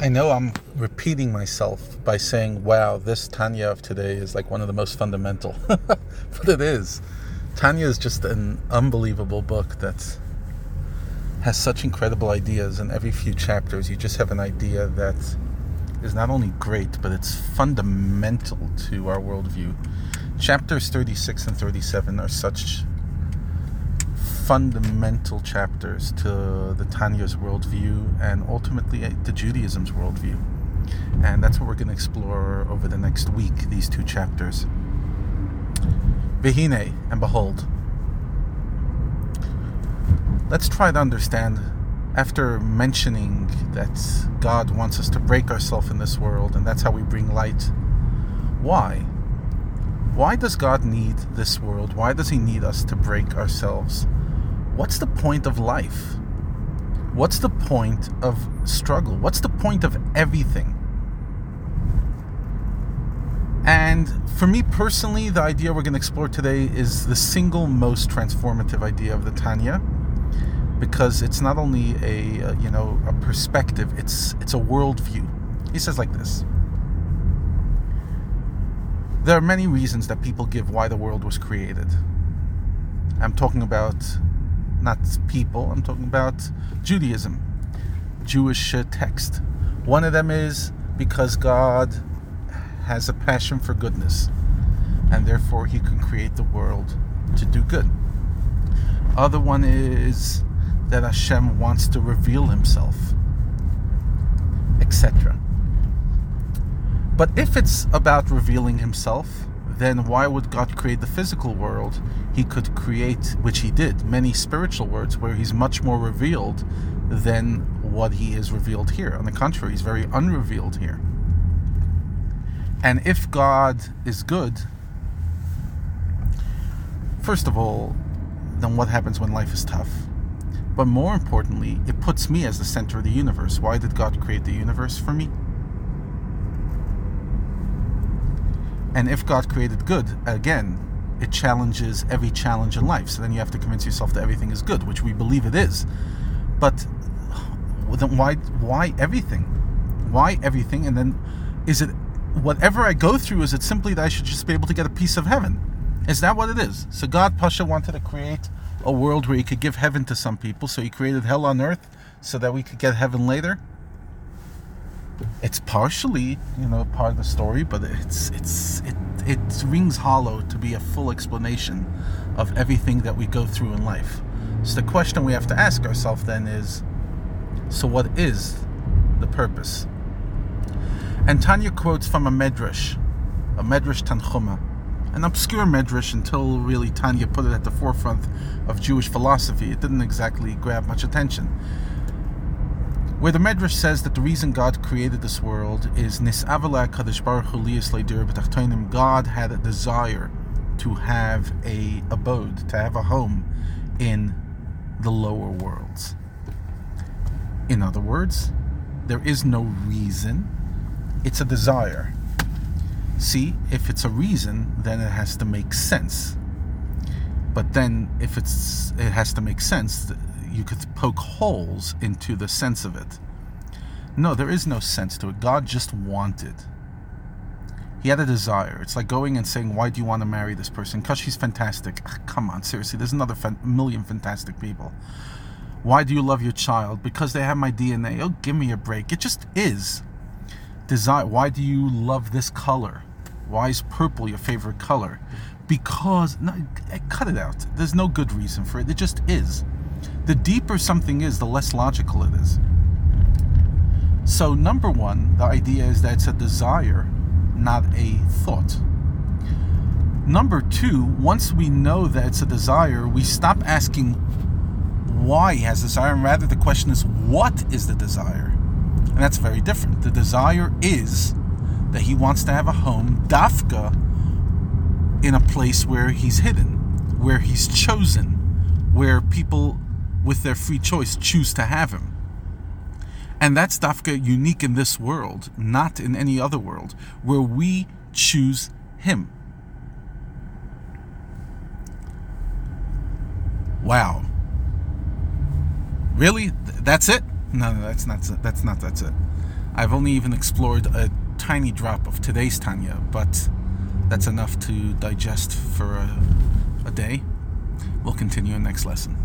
I know I'm repeating myself by saying, wow, this Tanya of today is like one of the most fundamental. but it is. Tanya is just an unbelievable book that has such incredible ideas. In every few chapters, you just have an idea that is not only great, but it's fundamental to our worldview. Chapters 36 and 37 are such fundamental chapters to the Tanya's worldview and ultimately uh, to Judaism's worldview. And that's what we're going to explore over the next week, these two chapters. Vihine, and behold. Let's try to understand, after mentioning that God wants us to break ourselves in this world and that's how we bring light, why? Why does God need this world? Why does He need us to break ourselves? What's the point of life? What's the point of struggle? What's the point of everything? And for me personally, the idea we're going to explore today is the single most transformative idea of the Tanya because it's not only a, uh, you know a perspective it's it's a worldview he says like this there are many reasons that people give why the world was created i'm talking about not people, I'm talking about Judaism, Jewish uh, text. One of them is because God has a passion for goodness, and therefore He can create the world to do good. Other one is that Hashem wants to reveal Himself, etc. But if it's about revealing Himself, then why would God create the physical world? He could create, which He did, many spiritual worlds where He's much more revealed than what He is revealed here. On the contrary, He's very unrevealed here. And if God is good, first of all, then what happens when life is tough? But more importantly, it puts me as the center of the universe. Why did God create the universe for me? And if God created good, again, it challenges every challenge in life. So then you have to convince yourself that everything is good, which we believe it is. But then why why everything? Why everything? And then is it whatever I go through, is it simply that I should just be able to get a piece of heaven? Is that what it is? So God Pasha wanted to create a world where he could give heaven to some people, so he created hell on earth so that we could get heaven later it's partially you know part of the story but it's it's it it rings hollow to be a full explanation of everything that we go through in life. So the question we have to ask ourselves then is so what is the purpose? And tanya quotes from a medrash a medrash tanchuma an obscure medrash until really tanya put it at the forefront of jewish philosophy. It didn't exactly grab much attention where the Medrash says that the reason God created this world is Nis'avala Kadosh Baruch Hu God had a desire to have a abode, to have a home in the lower worlds. In other words, there is no reason, it's a desire. See, if it's a reason, then it has to make sense. But then if it's it has to make sense, you could poke holes into the sense of it. No, there is no sense to it. God just wanted. He had a desire. It's like going and saying, Why do you want to marry this person? Because she's fantastic. Ugh, come on, seriously. There's another fan- million fantastic people. Why do you love your child? Because they have my DNA. Oh, give me a break. It just is. Desire. Why do you love this color? Why is purple your favorite color? Because, no, eh, cut it out. There's no good reason for it. It just is. The deeper something is, the less logical it is. So, number one, the idea is that it's a desire, not a thought. Number two, once we know that it's a desire, we stop asking why he has desire, and rather the question is, what is the desire? And that's very different. The desire is that he wants to have a home, dafka, in a place where he's hidden, where he's chosen, where people with their free choice, choose to have him. And that's dafka unique in this world, not in any other world, where we choose him. Wow. Really? That's it? No, no, that's not that's not that's it. I've only even explored a tiny drop of today's Tanya, but that's enough to digest for a, a day. We'll continue in next lesson.